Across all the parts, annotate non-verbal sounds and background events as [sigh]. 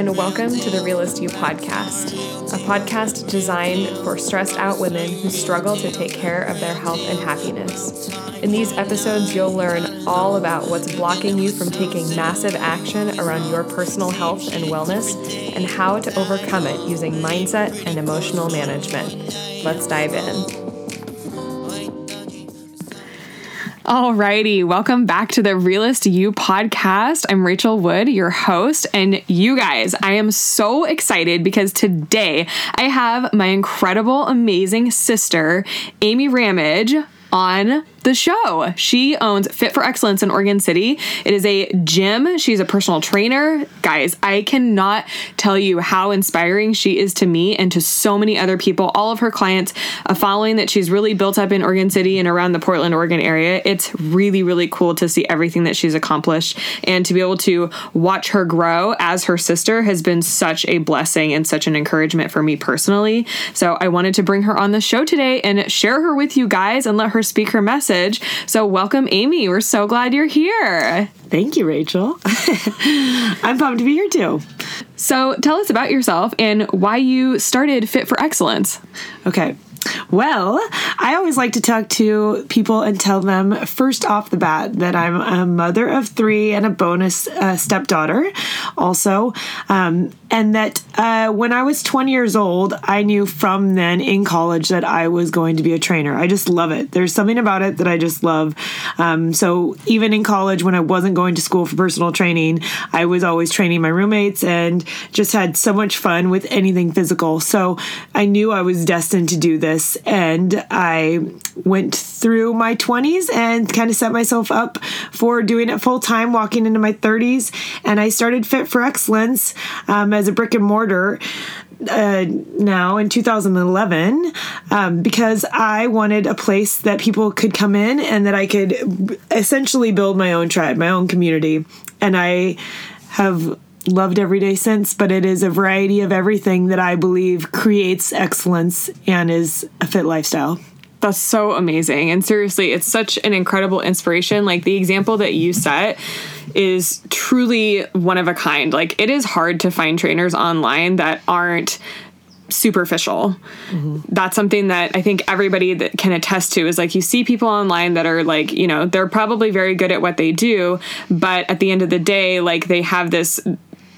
And welcome to the Realist You podcast, a podcast designed for stressed out women who struggle to take care of their health and happiness. In these episodes, you'll learn all about what's blocking you from taking massive action around your personal health and wellness and how to overcome it using mindset and emotional management. Let's dive in. Alrighty, welcome back to the Realist You podcast. I'm Rachel Wood, your host, and you guys, I am so excited because today I have my incredible, amazing sister, Amy Ramage, on the show. She owns Fit for Excellence in Oregon City. It is a gym. She's a personal trainer. Guys, I cannot tell you how inspiring she is to me and to so many other people. All of her clients, a following that she's really built up in Oregon City and around the Portland, Oregon area. It's really, really cool to see everything that she's accomplished and to be able to watch her grow as her sister has been such a blessing and such an encouragement for me personally. So I wanted to bring her on the show today and share her with you guys and let her speak her message message. So, welcome, Amy. We're so glad you're here. Thank you, Rachel. [laughs] I'm pumped to be here too. So, tell us about yourself and why you started Fit for Excellence. Okay. Well, I always like to talk to people and tell them first off the bat that I'm a mother of three and a bonus uh, stepdaughter, also, um, and that uh, when I was 20 years old, I knew from then in college that I was going to be a trainer. I just love it. There's something about it that I just love. Um, so even in college, when I wasn't going to school for personal training, I was always training my roommates and just had so much fun with anything physical. So I knew I was destined to do this and I went through my 20s and kind of set myself up for doing it full time, walking into my 30s. And I started Fit for Excellence um, as a brick and mortar. Uh, now in 2011 um, because I wanted a place that people could come in and that I could essentially build my own tribe, my own community. And I have loved every day since, but it is a variety of everything that I believe creates excellence and is a fit lifestyle. That's so amazing. And seriously, it's such an incredible inspiration. Like the example that you set is truly one of a kind. Like it is hard to find trainers online that aren't superficial. Mm-hmm. That's something that I think everybody that can attest to is like you see people online that are like, you know, they're probably very good at what they do, but at the end of the day, like they have this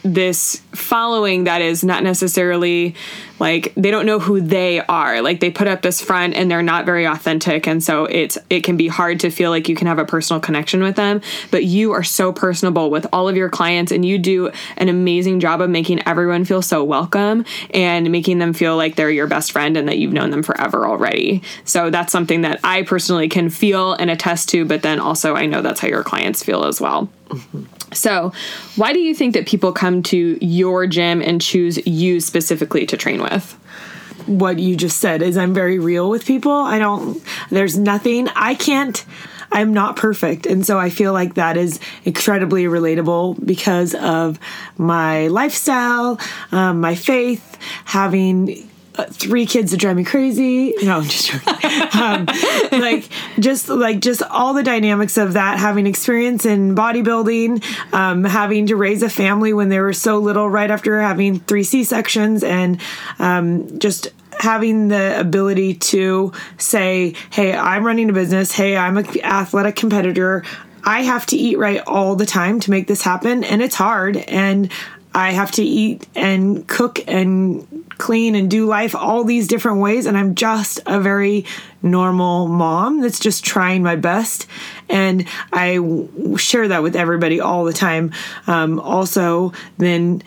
this following that is not necessarily like they don't know who they are like they put up this front and they're not very authentic and so it's it can be hard to feel like you can have a personal connection with them but you are so personable with all of your clients and you do an amazing job of making everyone feel so welcome and making them feel like they're your best friend and that you've known them forever already so that's something that i personally can feel and attest to but then also i know that's how your clients feel as well. So, why do you think that people come to your gym and choose you specifically to train with? What you just said is I'm very real with people. I don't, there's nothing, I can't, I'm not perfect. And so I feel like that is incredibly relatable because of my lifestyle, um, my faith, having uh, three kids that drive me crazy. No, I'm just joking. [laughs] um, like just like just all the dynamics of that. Having experience in bodybuilding, um, having to raise a family when they were so little, right after having three C sections, and um, just having the ability to say, "Hey, I'm running a business. Hey, I'm an athletic competitor." I have to eat right all the time to make this happen, and it's hard. And I have to eat and cook and clean and do life all these different ways. And I'm just a very normal mom that's just trying my best. And I share that with everybody all the time. Um, also, then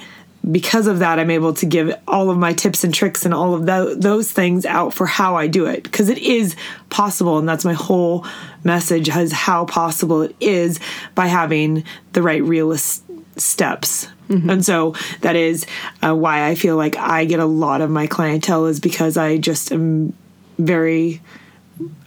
because of that, I'm able to give all of my tips and tricks and all of those things out for how I do it because it is possible. And that's my whole message is how possible it is by having the right realist steps Mm-hmm. And so that is uh, why I feel like I get a lot of my clientele is because I just am very,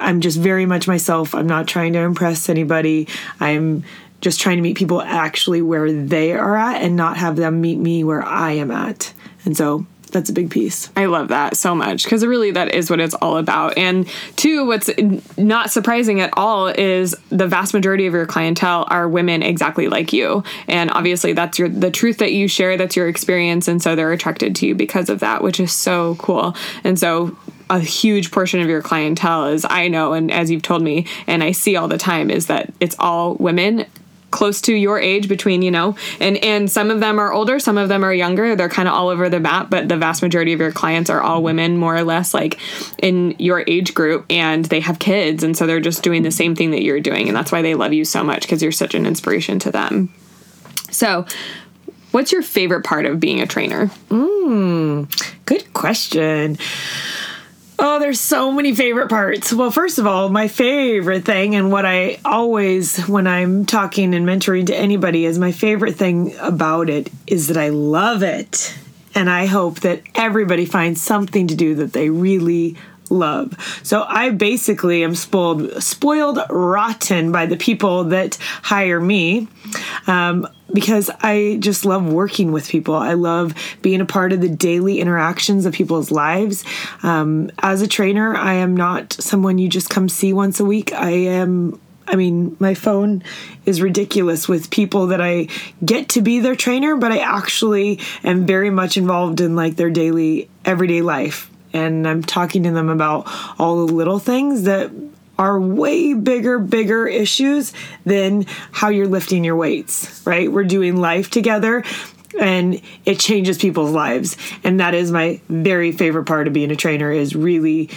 I'm just very much myself. I'm not trying to impress anybody. I'm just trying to meet people actually where they are at and not have them meet me where I am at. And so that's a big piece. I love that so much because really that is what it's all about. And two, what's not surprising at all is the vast majority of your clientele are women exactly like you. And obviously that's your the truth that you share, that's your experience and so they're attracted to you because of that, which is so cool. And so a huge portion of your clientele is I know and as you've told me and I see all the time is that it's all women close to your age between you know and and some of them are older some of them are younger. They're kind of all over the map but the vast majority of your clients are all women more or less like in your age group and they have kids and so they're just doing the same thing that you're doing and that's why they love you so much because you're such an inspiration to them. So what's your favorite part of being a trainer? Mm, good question Oh, there's so many favorite parts. Well, first of all, my favorite thing, and what I always, when I'm talking and mentoring to anybody, is my favorite thing about it is that I love it. And I hope that everybody finds something to do that they really love. So I basically am spoiled, spoiled rotten by the people that hire me. Um, because I just love working with people. I love being a part of the daily interactions of people's lives. Um, as a trainer, I am not someone you just come see once a week. I am I mean, my phone is ridiculous with people that I get to be their trainer, but I actually am very much involved in like their daily, everyday life and I'm talking to them about all the little things that are way bigger, bigger issues than how you're lifting your weights, right? We're doing life together and it changes people's lives. And that is my very favorite part of being a trainer is really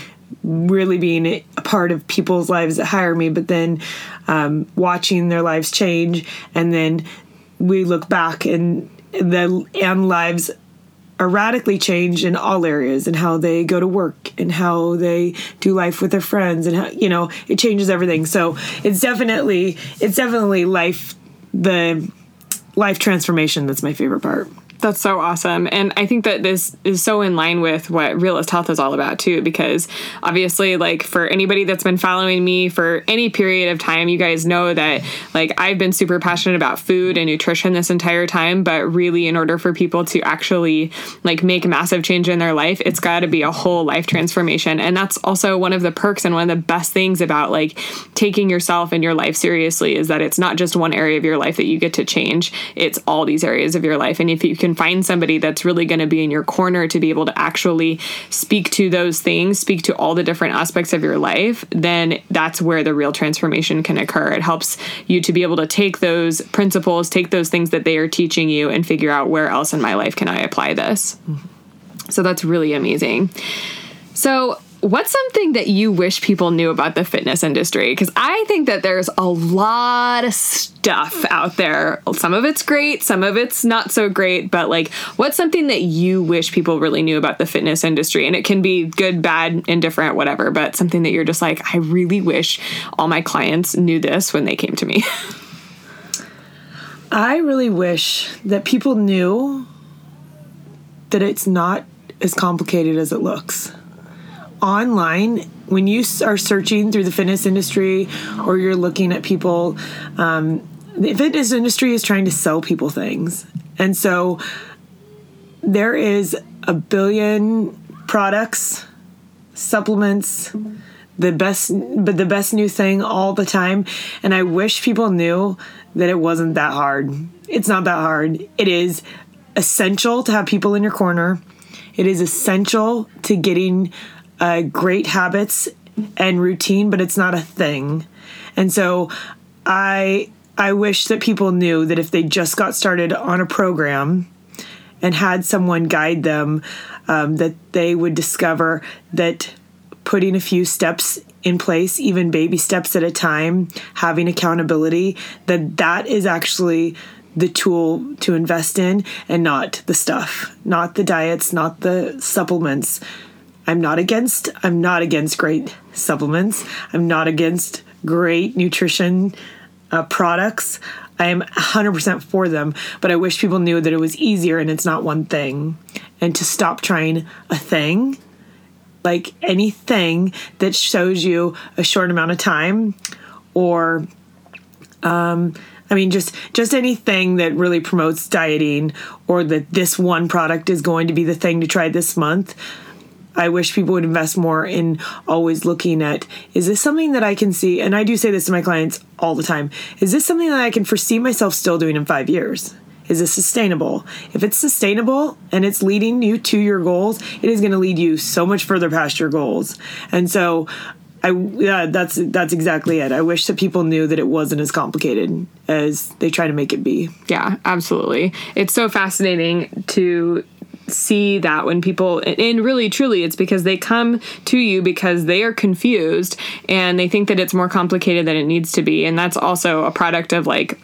really being a part of people's lives that hire me, but then um, watching their lives change, and then we look back and the and lives radically changed in all areas and how they go to work and how they do life with their friends and how you know it changes everything. So it's definitely it's definitely life the life transformation that's my favorite part that's so awesome. And I think that this is so in line with what Realist Health is all about too, because obviously, like for anybody that's been following me for any period of time, you guys know that like I've been super passionate about food and nutrition this entire time. But really, in order for people to actually like make massive change in their life, it's got to be a whole life transformation. And that's also one of the perks and one of the best things about like taking yourself and your life seriously is that it's not just one area of your life that you get to change, it's all these areas of your life. And if you can can find somebody that's really going to be in your corner to be able to actually speak to those things, speak to all the different aspects of your life, then that's where the real transformation can occur. It helps you to be able to take those principles, take those things that they are teaching you, and figure out where else in my life can I apply this. So that's really amazing. So, what's something that you wish people knew about the fitness industry? Because I think that there's a lot of stuff out there. Some of it's great, some of it's not so great, but like, what's something that you wish people really knew about the fitness industry? And it can be good, bad, indifferent, whatever, but something that you're just like, I really wish all my clients knew this when they came to me. [laughs] I really wish that people knew that it's not as complicated as it looks online when you are searching through the fitness industry or you're looking at people um, the fitness industry is trying to sell people things. And so there is a billion products supplements the best but the best new thing all the time. And i wish people knew that it wasn't that hard. It's not that hard. It is essential to have people in your corner. It is essential to getting uh, great habits and routine, but it's not a thing. And so I I wish that people knew that if they just got started on a program and had someone guide them, um, that they would discover that putting a few steps in place, even baby steps at a time, having accountability, that that is actually the tool to invest in and not the stuff, not the diets, not the supplements I'm not against I'm not against great supplements. I'm not against great nutrition uh, products. I am 100% for them, but I wish people knew that it was easier and it's not one thing. And to stop trying a thing, like anything that shows you a short amount of time or um, I mean, just just anything that really promotes dieting, or that this one product is going to be the thing to try this month. I wish people would invest more in always looking at is this something that I can see? And I do say this to my clients all the time. Is this something that I can foresee myself still doing in five years? Is this sustainable? If it's sustainable and it's leading you to your goals, it is going to lead you so much further past your goals. And so I yeah, that's that's exactly it. I wish that people knew that it wasn't as complicated as they try to make it be. Yeah, absolutely. It's so fascinating to see that when people and really truly it's because they come to you because they are confused and they think that it's more complicated than it needs to be. And that's also a product of like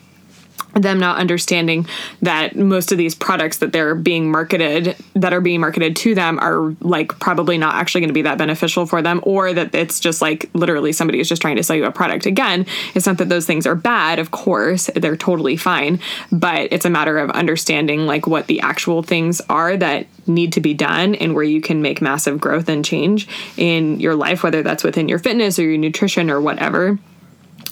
them not understanding that most of these products that they're being marketed that are being marketed to them are like probably not actually going to be that beneficial for them or that it's just like literally somebody is just trying to sell you a product again. It's not that those things are bad of course they're totally fine but it's a matter of understanding like what the actual things are that need to be done and where you can make massive growth and change in your life whether that's within your fitness or your nutrition or whatever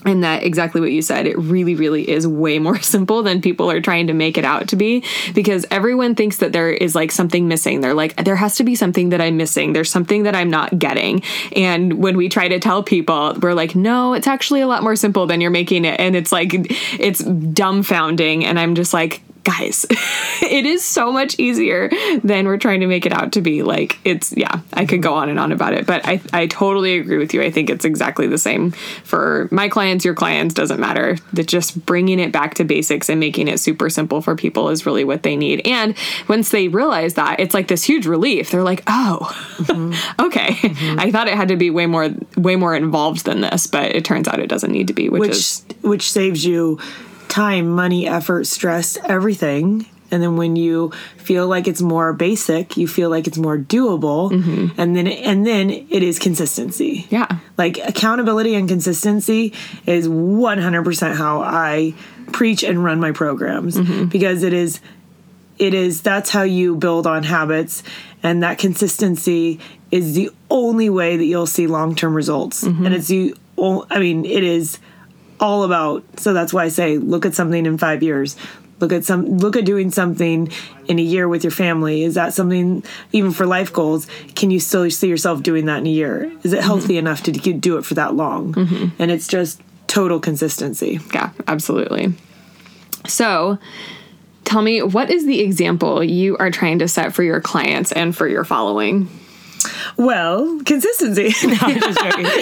and that exactly what you said. It really really is way more [laughs] simple than people are trying to make it out to be because everyone thinks that there is like something missing. They're like there has to be something that i'm missing. There's something that i'm not getting. And when we try to tell people we're like no it's actually a lot more simple than you're making it. And it's like it's dumbfounding. And i'm just like guys, [laughs] it is so much easier than we're trying to make it out to be. Like it's yeah, I could go on and on about it, but I I totally agree with you. I think it's exactly the same for my clients, your clients doesn't matter. That just bringing it back to basics and making it super simple for people is really what they need. And once they realize that, it's like this huge relief. They're like, "Oh, mm-hmm. [laughs] okay. Mm-hmm. I thought it had to be way more way more involved than this, but it turns out it doesn't need to be, which, which is which saves you time, money, effort, stress, everything. And then when you feel like it's more basic, you feel like it's more doable, mm-hmm. and then and then it is consistency. Yeah, like accountability and consistency is one hundred percent how I preach and run my programs mm-hmm. because it is it is that's how you build on habits and that consistency is the only way that you'll see long-term results mm-hmm. and it's the i mean it is all about so that's why I say look at something in 5 years. Look at some look at doing something in a year with your family. Is that something even for life goals can you still see yourself doing that in a year? Is it healthy mm-hmm. enough to do it for that long? Mm-hmm. and it's just total consistency. Yeah absolutely. So tell me what is the example you are trying to set for your clients and for your following? Well consistency. [laughs] No, [laughs]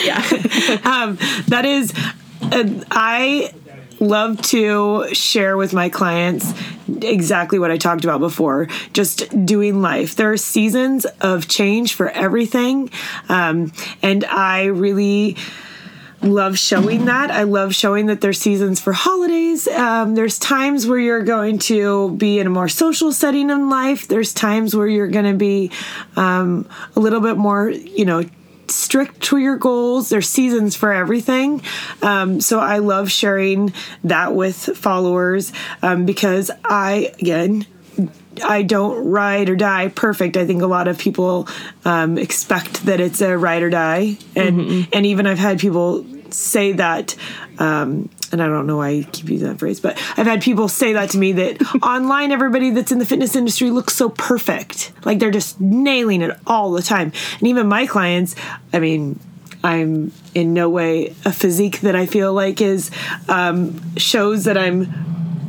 yeah. [laughs] Um, that is I love to share with my clients exactly what I talked about before just doing life. There are seasons of change for everything. Um, and I really love showing that. I love showing that there's seasons for holidays. Um, there's times where you're going to be in a more social setting in life. There's times where you're going to be um, a little bit more, you know, strict to your goals. There's seasons for everything. Um, so I love sharing that with followers um, because I, again, I don't ride or die perfect. I think a lot of people um, expect that it's a ride or die, and mm-hmm. and even I've had people say that um, and I don't know why I keep using that phrase, but I've had people say that to me that [laughs] online everybody that's in the fitness industry looks so perfect. Like they're just nailing it all the time. And even my clients, I mean, I'm in no way a physique that I feel like is um, shows that I'm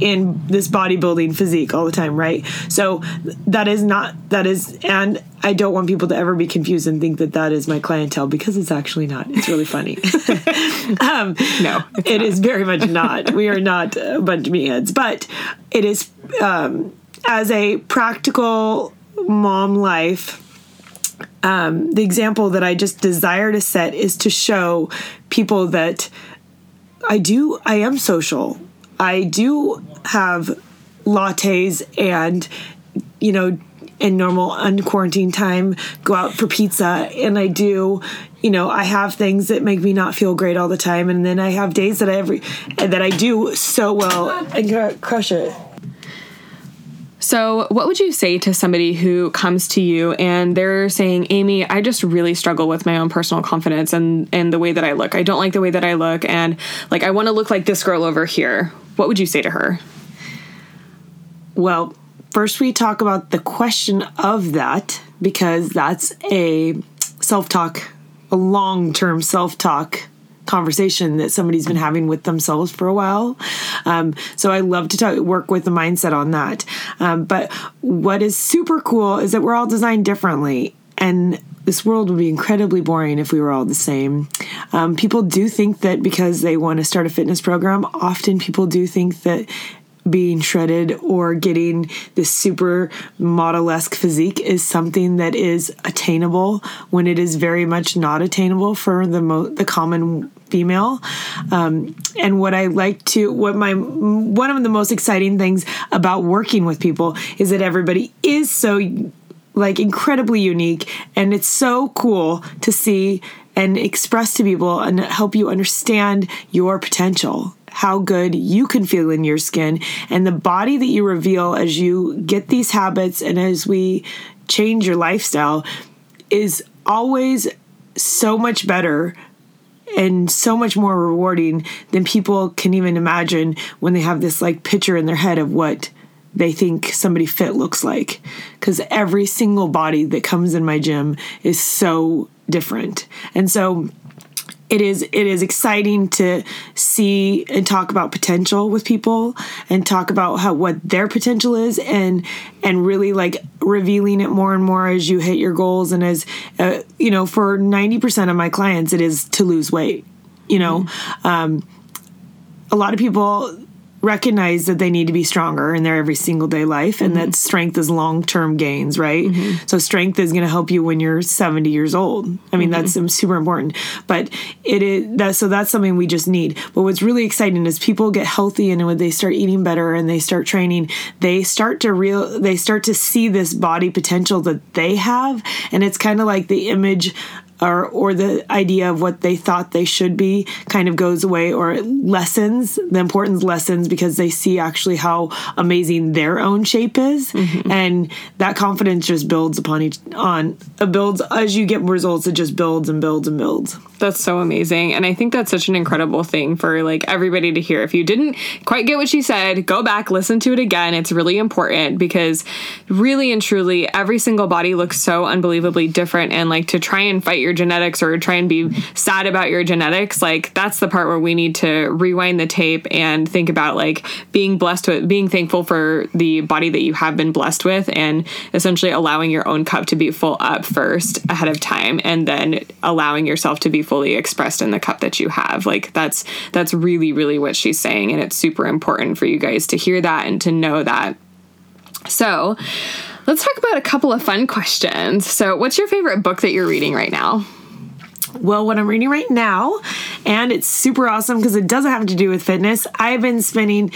in this bodybuilding physique all the time, right? So that is not that is, and I don't want people to ever be confused and think that that is my clientele because it's actually not. It's really funny. [laughs] um, no, it is very much not. [laughs] We are not a bunch of meatheads, but it is um, as a practical mom life. Um, the example that I just desire to set is to show people that I do, I am social. I do have lattes and, you know, in normal unquarantine time, go out for pizza. And I do, you know, I have things that make me not feel great all the time. And then I have days that I every that I do so well and crush it. So, what would you say to somebody who comes to you and they're saying, "Amy, I just really struggle with my own personal confidence and and the way that I look. I don't like the way that I look and like I want to look like this girl over here." What would you say to her? Well, first we talk about the question of that because that's a self talk, a long term self talk conversation that somebody's been having with themselves for a while. Um, so I love to talk, work with the mindset on that. Um, but what is super cool is that we're all designed differently. And this world would be incredibly boring if we were all the same. Um, people do think that because they want to start a fitness program, often people do think that being shredded or getting this super model esque physique is something that is attainable when it is very much not attainable for the mo- the common female. Um, and what I like to, what my one of the most exciting things about working with people is that everybody is so like incredibly unique, and it's so cool to see and express to people and help you understand your potential how good you can feel in your skin and the body that you reveal as you get these habits and as we change your lifestyle is always so much better and so much more rewarding than people can even imagine when they have this like picture in their head of what they think somebody fit looks like. Because every single body that comes in my gym is so different. And so it is it is exciting to see and talk about potential with people and talk about how what their potential is and and really like revealing it more and more as you hit your goals and as uh, you know for 90% of my clients it is to lose weight you know? Mm-hmm. um, a lot of people recognize that they need to be stronger in their every single day life and mm-hmm. that strength is long term gains, right? Mm-hmm. So strength is going to help you when you're 70 years old. I mean, mm-hmm. that's super important. But it is that so that's something we just need. But what's really exciting is people get healthy and when they start eating better and they start training, they start to real they start to see this body potential that they have and it's kind of like the image or or the idea of what they thought they should be kind of goes away or lessens the importance lessens because they see actually how amazing their own shape is mm-hmm. and that confidence just builds upon each on uh, builds as you get results it just builds and builds and builds that's so amazing. And i think that's such an incredible thing for like everybody to hear. If you didn't quite get what she said go back listen to it again. It's really important because really and truly every single body looks so unbelievably different. And like to try and fight your genetics or try and be sad about your genetics, like that's the part where we need to rewind the tape and think about like being blessed with being thankful for the body that you have been blessed with and essentially allowing your own cup to be full up first ahead of time and then allowing yourself to be fully expressed in the cup that you have. Like that's that's really really what she's saying and it's super important for you guys to hear that and to know that. So, Let's talk about a couple of fun questions. So, what's your favorite book that you're reading right now? Well, what I'm reading right now, and it's super awesome because it doesn't have to do with fitness. I've been spending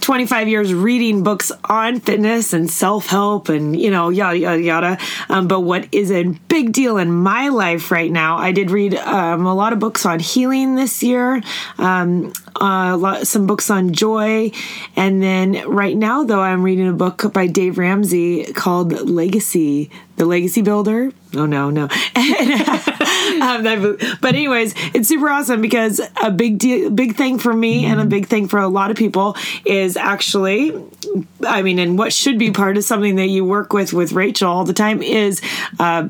25 years reading books on fitness and self help and, you know, yada, yada, yada. Um, but what is a big deal in my life right now, I did read um, a lot of books on healing this year, um, uh, lot, some books on joy. And then right now, though, I'm reading a book by Dave Ramsey called Legacy the Legacy Builder. Oh no, no. [laughs] um, but anyways, it's super awesome because a big deal, big thing for me and a big thing for a lot of people is actually, I mean, and what should be part of something that you work with with Rachel all the time is. Uh,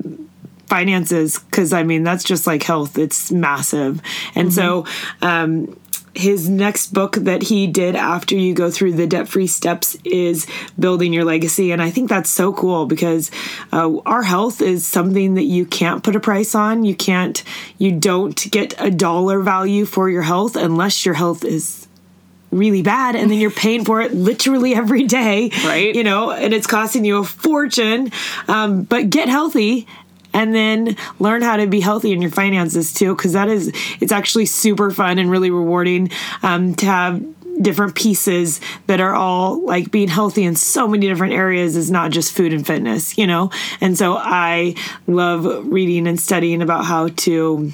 finances because i mean that's just like health it's massive and mm-hmm. so um his next book that he did after you go through the debt free steps is building your legacy. And i think that's so cool because uh, our health is something that you can't put a price on. You can't you don't get a dollar value for your health unless your health is really bad and then you're paying for it literally every day right. you know and it's costing you a fortune. Um, but get healthy and then learn how to be healthy in your finances too because that is it's actually super fun and really rewarding um, to have different pieces that are all like being healthy in so many different areas is not just food and fitness you know? And so i love reading and studying about how to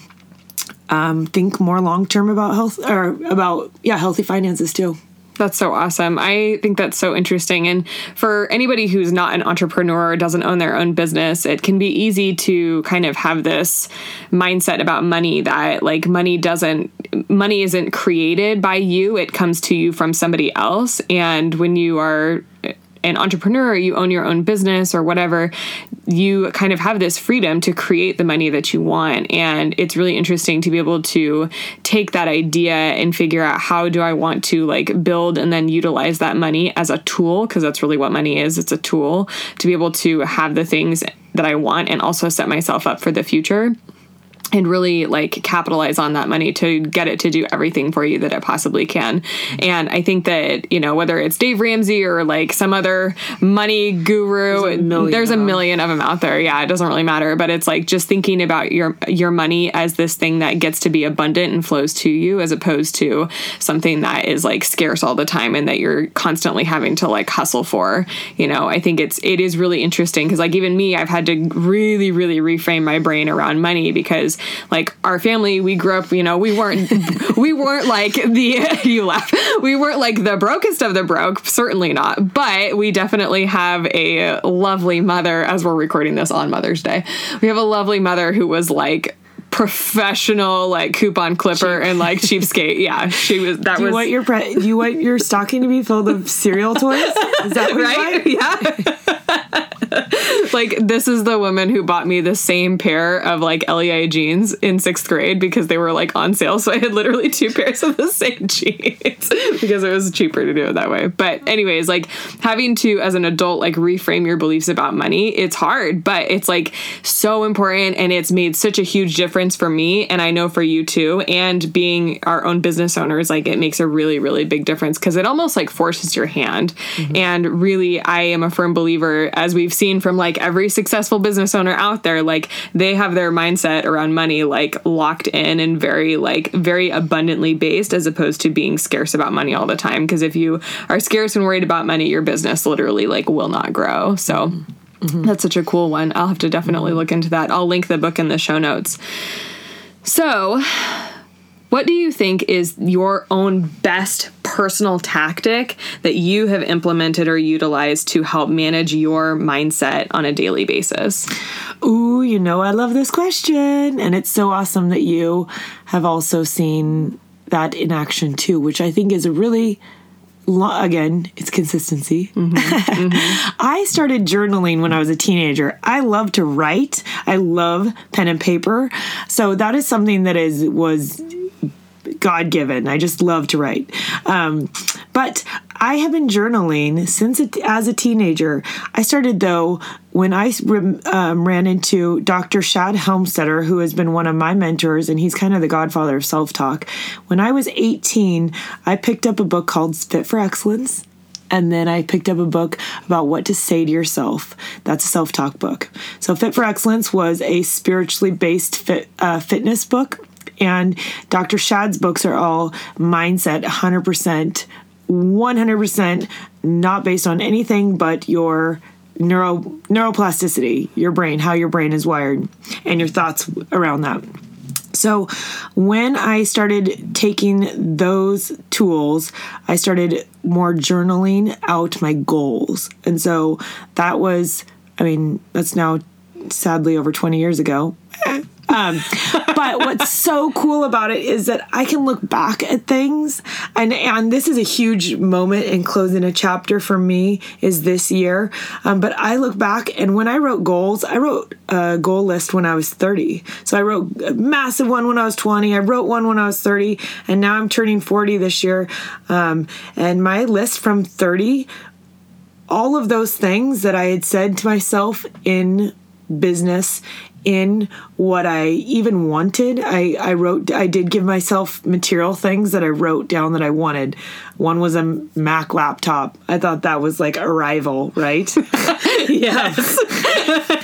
um, think more long term about health or about yeah healthy finances too That's so awesome. I think that's so interesting. And for anybody who's not an entrepreneur or doesn't own their own business, it can be easy to kind of have this mindset about money that like money doesn't money isn't created by you, it comes to you from somebody else. And when you are an entrepreneur, you own your own business or whatever, you kind of have this freedom to create the money that you want. And it's really interesting to be able to take that idea and figure out how do I want to like build and then utilize that money as a tool, because that's really what money is it's a tool to be able to have the things that I want and also set myself up for the future and really like capitalize on that money to get it to do everything for you that it possibly can. And I think that, you know, whether it's Dave Ramsey or like some other money guru, there's a million, there's a million of them out there. Yeah, it doesn't really matter, but it's like just thinking about your your money as this thing that gets to be abundant and flows to you as opposed to something that is like scarce all the time and that you're constantly having to like hustle for. You know, I think it's it is really interesting because like even me, I've had to really really reframe my brain around money because like our family we grew up you know we weren't [laughs] we weren't like the [laughs] you laugh we weren't like the brokest of the broke certainly not but we definitely have a lovely mother as we're recording this on mother's day we have a lovely mother who was like professional like coupon clipper Cheap. and like cheapskate. Yeah, she was. That do you was. Want your pre- do you want your stocking to be filled with cereal toys? Is that [laughs] right? Yeah. [laughs] like this is the woman who bought me the same pair of like LEI jeans in sixth grade because they were like on sale. So I had literally two pairs of the same [laughs] jeans [laughs] because it was cheaper to do it that way. But anyways, like having to as an adult like reframe your beliefs about money, it's hard, but it's like so important and it's made such a huge difference for me and I know for you too. And being our own business owners, like it makes a really, really big difference because it almost like forces your hand. Mm-hmm. And really I am a firm believer as we've seen from like every successful business owner out there like they have their mindset around money like locked in and very like very abundantly based as opposed to being scarce about money all the time. Because if you are scarce and worried about money your business literally like will not grow. So mm-hmm. that's such a cool one. I'll have to definitely look into that. I'll link the book in the show notes. So what do you think is your own best personal tactic that you have implemented or utilized to help manage your mindset on a daily basis? Ooh, you know, I love this question. And it's so awesome that you have also seen that in action too, which I think is a really again, it's consistency. Mm-hmm. Mm-hmm. [laughs] I started journaling when I was a teenager. I love to write. I love pen and paper. So that is something that is was God given. I just love to write. Um, but I have been journaling since it, as a teenager. I started though when I um, ran into Dr. Shad Helmstetter, who has been one of my mentors, and he's kind of the godfather of self talk. When I was 18, I picked up a book called Fit for Excellence. And then I picked up a book about what to say to yourself. That's a self talk book. So, Fit for Excellence was a spiritually based fit, uh, fitness book and Dr. Shad's books are all mindset 100%, 100% not based on anything but your neuro neuroplasticity, your brain, how your brain is wired, and your thoughts around that. So, when I started taking those tools, I started more journaling out my goals. And so that was, I mean, that's now sadly over 20 years ago. Eh, Um, but what's so cool about it is that I can look back at things, and and this is a huge moment in closing a chapter for me is this year. Um, but I look back, and when I wrote goals, I wrote a goal list when I was 30. So I wrote a massive one when I was 20. I wrote one when I was 30, and now I'm turning 40 this year. Um, and my list from 30 all of those things that I had said to myself in business in what I even wanted. I, I wrote, I did give myself material things that I wrote down that I wanted. One was a Mac laptop. I thought that was like a rival, right? [laughs] yes.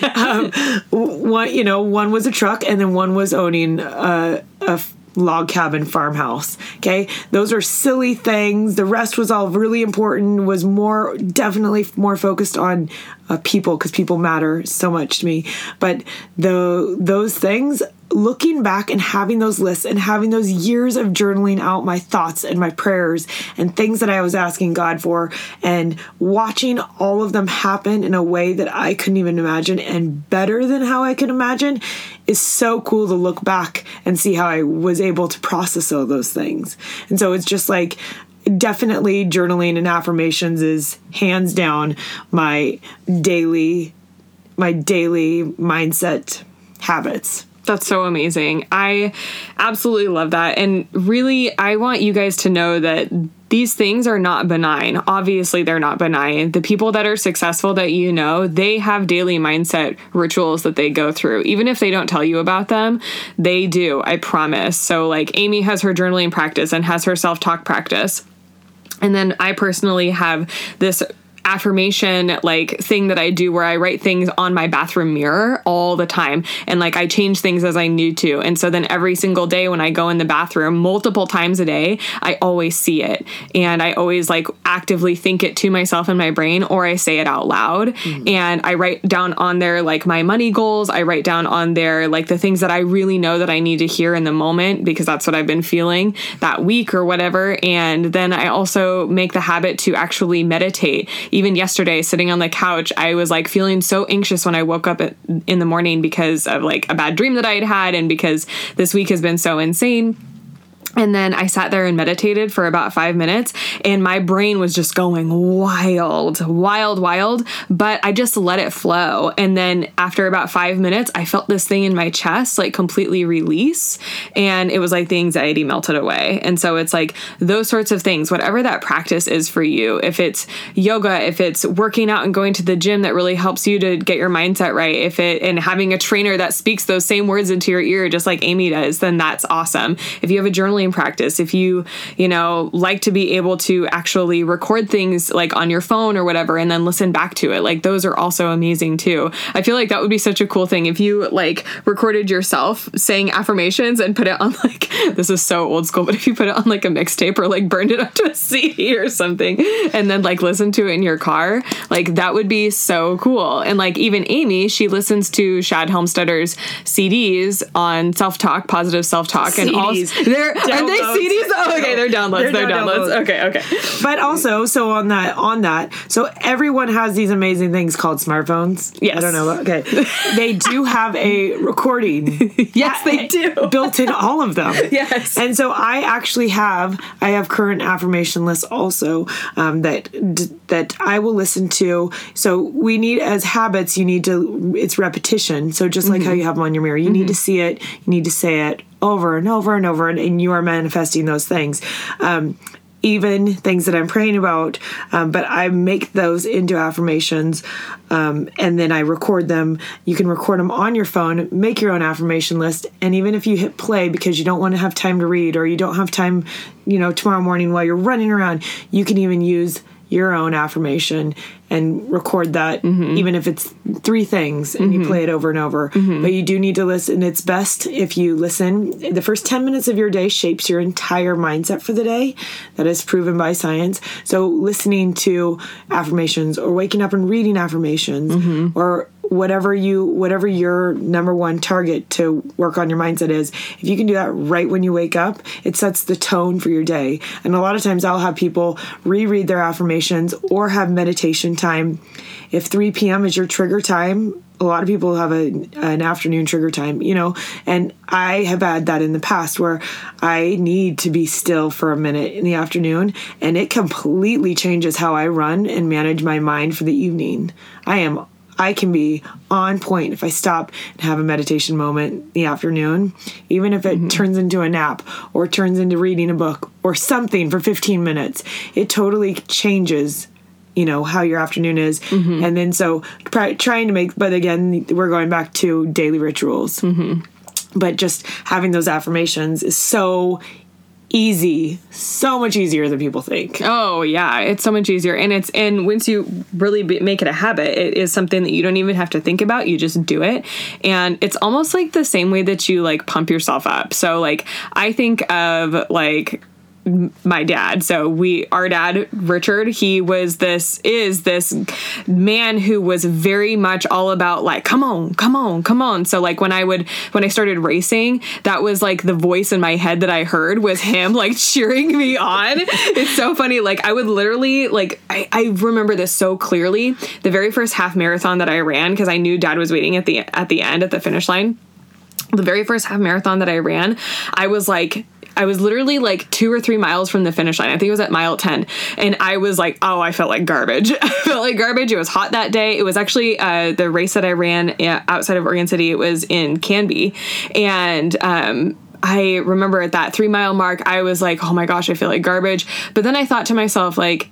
[laughs] um, one, you know, one was a truck, and then one was owning a, a log cabin farmhouse. Okay, those are silly things. The rest was all really important. Was more definitely more focused on uh, people because people matter so much to me. But the those things looking back and having those lists and having those years of journaling out my thoughts and my prayers and things that I was asking God for and watching all of them happen in a way that I couldn't even imagine and better than how I could imagine is so cool to look back and see how I was able to process all those things. And so it's just like definitely journaling and affirmations is hands down my daily my daily mindset habits. That's so amazing. I absolutely love that. And really, I want you guys to know that these things are not benign. Obviously, they're not benign. The people that are successful that you know, they have daily mindset rituals that they go through. Even if they don't tell you about them, they do, I promise. So, like, Amy has her journaling practice and has her self talk practice. And then I personally have this affirmation like thing that I do where I write things on my bathroom mirror all the time. And like I change things as I need to. And so then every single day when I go in the bathroom multiple times a day, I always see it. And I always like actively think it to myself in my brain or I say it out loud. Mm-hmm. and I write down on there like my money goals, I write down on there like the things that I really know that I need to hear in the moment because that's what I've been feeling that week or whatever. And then I also make the habit to actually meditate even yesterday sitting on the couch, I was like feeling so anxious when I woke up in the morning because of like a bad dream that I had had and because this week has been so insane. And then I sat there and meditated for about five minutes, and my brain was just going wild, wild, wild. But I just let it flow. And then after about five minutes, I felt this thing in my chest like completely release. And it was like the anxiety melted away. And so it's like those sorts of things, whatever that practice is for you, if it's yoga, if it's working out and going to the gym that really helps you to get your mindset right, if it and having a trainer that speaks those same words into your ear, just like Amy does, then that's awesome. If you have a journaling practice, if you, you know, like to be able to actually record things like on your phone or whatever and then listen back to it, like those are also amazing too. I feel like that would be such a cool thing if you like recorded yourself saying affirmations and put it on [laughs] like this is so old school, but if you put it on like a mixtape or like burned it [laughs] onto a CD or something and then like listen to it in your car, like that would be so cool. And like even Amy, she listens to Shad Helmstetter's CDs on self talk, positive self talk, and all [laughs] they're are they CDs? Oh, okay, they're downloads. They're, they're downloads. downloads. Okay, okay. But also, so on that, on that, so everyone has these amazing things called smartphones. Yes. I don't know. Okay, they do have a recording. [laughs] yes, they [laughs] do. Built in all of them. [laughs] yes. And so I actually have I have current affirmation lists also um, that that I will listen to. So we need as habits, you need to it's repetition. So just like mm-hmm. how you have them on your mirror, you mm-hmm. need to see it, you need to say it over and over and over, and, and you are manifesting those things. Um, even things that I'm praying about, um, but I make those into affirmations um, and then I record them. You can record them on your phone, make your own affirmation list, and even if you hit play because you don't want to have time to read or you don't have time, you know, tomorrow morning while you're running around, you can even use your own affirmation and record that mm-hmm. even if it's three things and mm-hmm. you play it over and over mm-hmm. but you do need to listen it's best if you listen the first 10 minutes of your day shapes your entire mindset for the day that is proven by science so listening to affirmations or waking up and reading affirmations mm-hmm. or whatever you whatever your number one target to work on your mindset is if you can do that right when you wake up it sets the tone for your day. And a lot of times i'll have people reread their affirmations or have meditation time. If 3 p.m is your trigger time a lot of people have a, an afternoon trigger time, you know, and I have had that in the past where I need to be still for a minute in the afternoon, and it completely changes how I run and manage my mind for the evening. I am I can be on point if I stop and have a meditation moment in the afternoon, even if it mm-hmm. turns into a nap or turns into reading a book or something for 15 minutes. It totally changes you know how your afternoon is mm-hmm. and then so try, trying to make but again we're going back to daily rituals mm-hmm. but just having those affirmations is so easy so much easier than people think. Oh yeah it's so much easier. And it's and once you really be, make it a habit it is something that you don't even have to think about you just do it. And it's almost like the same way that you like pump yourself up. So like i think of like my dad. So we, our dad, Richard, he was this, is this man who was very much all about like, come on, come on, come on. So like when I would, when I started racing, that was like the voice in my head that I heard was him [laughs] like cheering me on. It's so funny. Like I would literally like, I, I remember this so clearly. The very first half marathon that I ran, because I knew dad was waiting at the, at the end at the finish line the very first half marathon that I ran, I was like I was literally like two or three miles from the finish line. I think it was at mile 10. And I was like, oh, I felt like garbage. [laughs] I felt like garbage. It was hot that day. It was actually uh, the race that I ran uh, outside of Oregon City. It was in Canby. And, um, I remember at that three mile mark, I was like, oh my gosh, I feel like garbage. But then I thought to myself, like,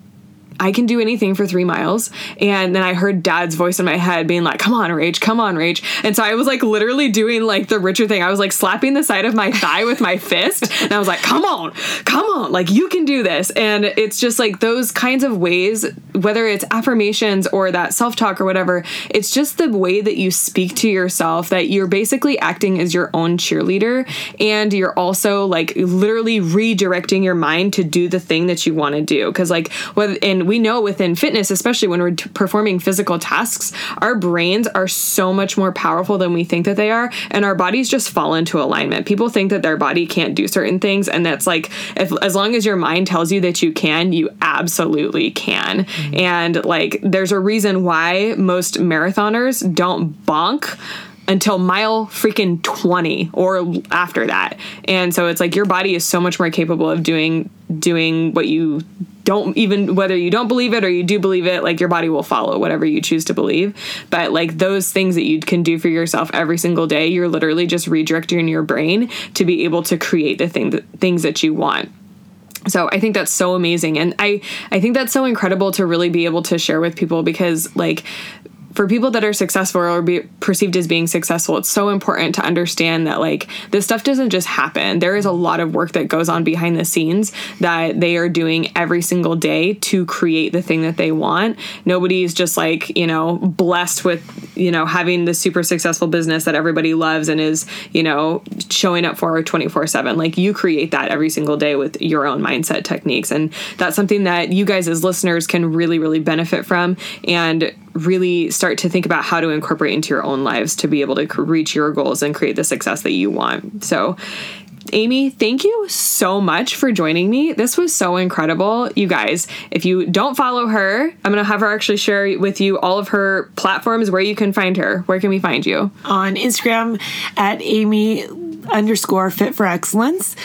I can do anything for three miles. And then I heard dad's voice in my head being like, come on, Rage, come on, Rage. And so I was like literally doing like the Richard thing. I was like slapping the side of my thigh with my fist. And I was like, come on, come on, like you can do this. And it's just like those kinds of ways, whether it's affirmations or that self talk or whatever, it's just the way that you speak to yourself that you're basically acting as your own cheerleader. And you're also like literally redirecting your mind to do the thing that you want to do. Cause like, and we know within fitness, especially when we're t- performing physical tasks, our brains are so much more powerful than we think that they are, and our bodies just fall into alignment. People think that their body can't do certain things, and that's like, if, as long as your mind tells you that you can, you absolutely can. Mm-hmm. And like, there's a reason why most marathoners don't bonk until mile freaking 20 or after that. And so it's like your body is so much more capable of doing doing what you don't even whether you don't believe it or you do believe it like your body will follow whatever you choose to believe. But like those things that you can do for yourself every single day you're literally just redirecting your brain to be able to create the thing that, things that you want. So i think that's so amazing. And i i think that's so incredible to really be able to share with people because like for people that are successful or be perceived as being successful, it's so important to understand that like this stuff doesn't just happen. There is a lot of work that goes on behind the scenes that they are doing every single day to create the thing that they want. Nobody's just like, you know, blessed with, you know, having the super successful business that everybody loves and is, you know, showing up for 24/7. Like you create that every single day with your own mindset techniques and that's something that you guys as listeners can really really benefit from and really start to think about how to incorporate into your own lives to be able to reach your goals and create the success that you want. So, Amy, thank you so much for joining me. This was so incredible. You guys, if you don't follow her, I'm going to have her actually share with you all of her platforms where you can find her. Where can we find you? On Instagram at Amy underscore fit for excellence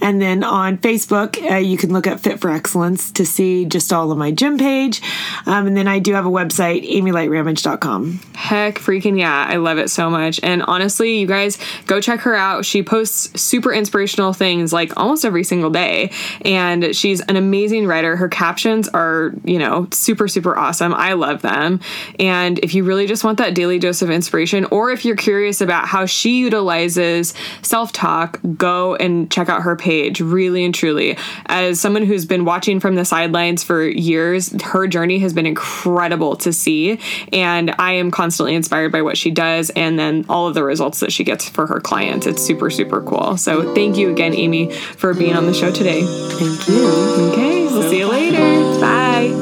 and then on Facebook, uh, you can look at Fit for Excellence to see just all of my gym page. Um, and then I do have a website, amylightramage.com. Heck freaking yeah. I love it so much. And honestly, you guys go check her out. She posts super inspirational things like almost every single day. And she's an amazing writer. Her captions are, you know, super, super awesome. I love them. And if you really just want that daily dose of inspiration, or if you're curious about how she utilizes self talk, go and check out her page page, really and truly. As someone who's been watching from the sidelines for years, her journey has been incredible to see. And I am constantly inspired by what she does and then all of the results that she gets for her clients. It's super, super cool. So thank you again, Amy, for being on the show today. Thank you. Okay, we'll see you later. Bye.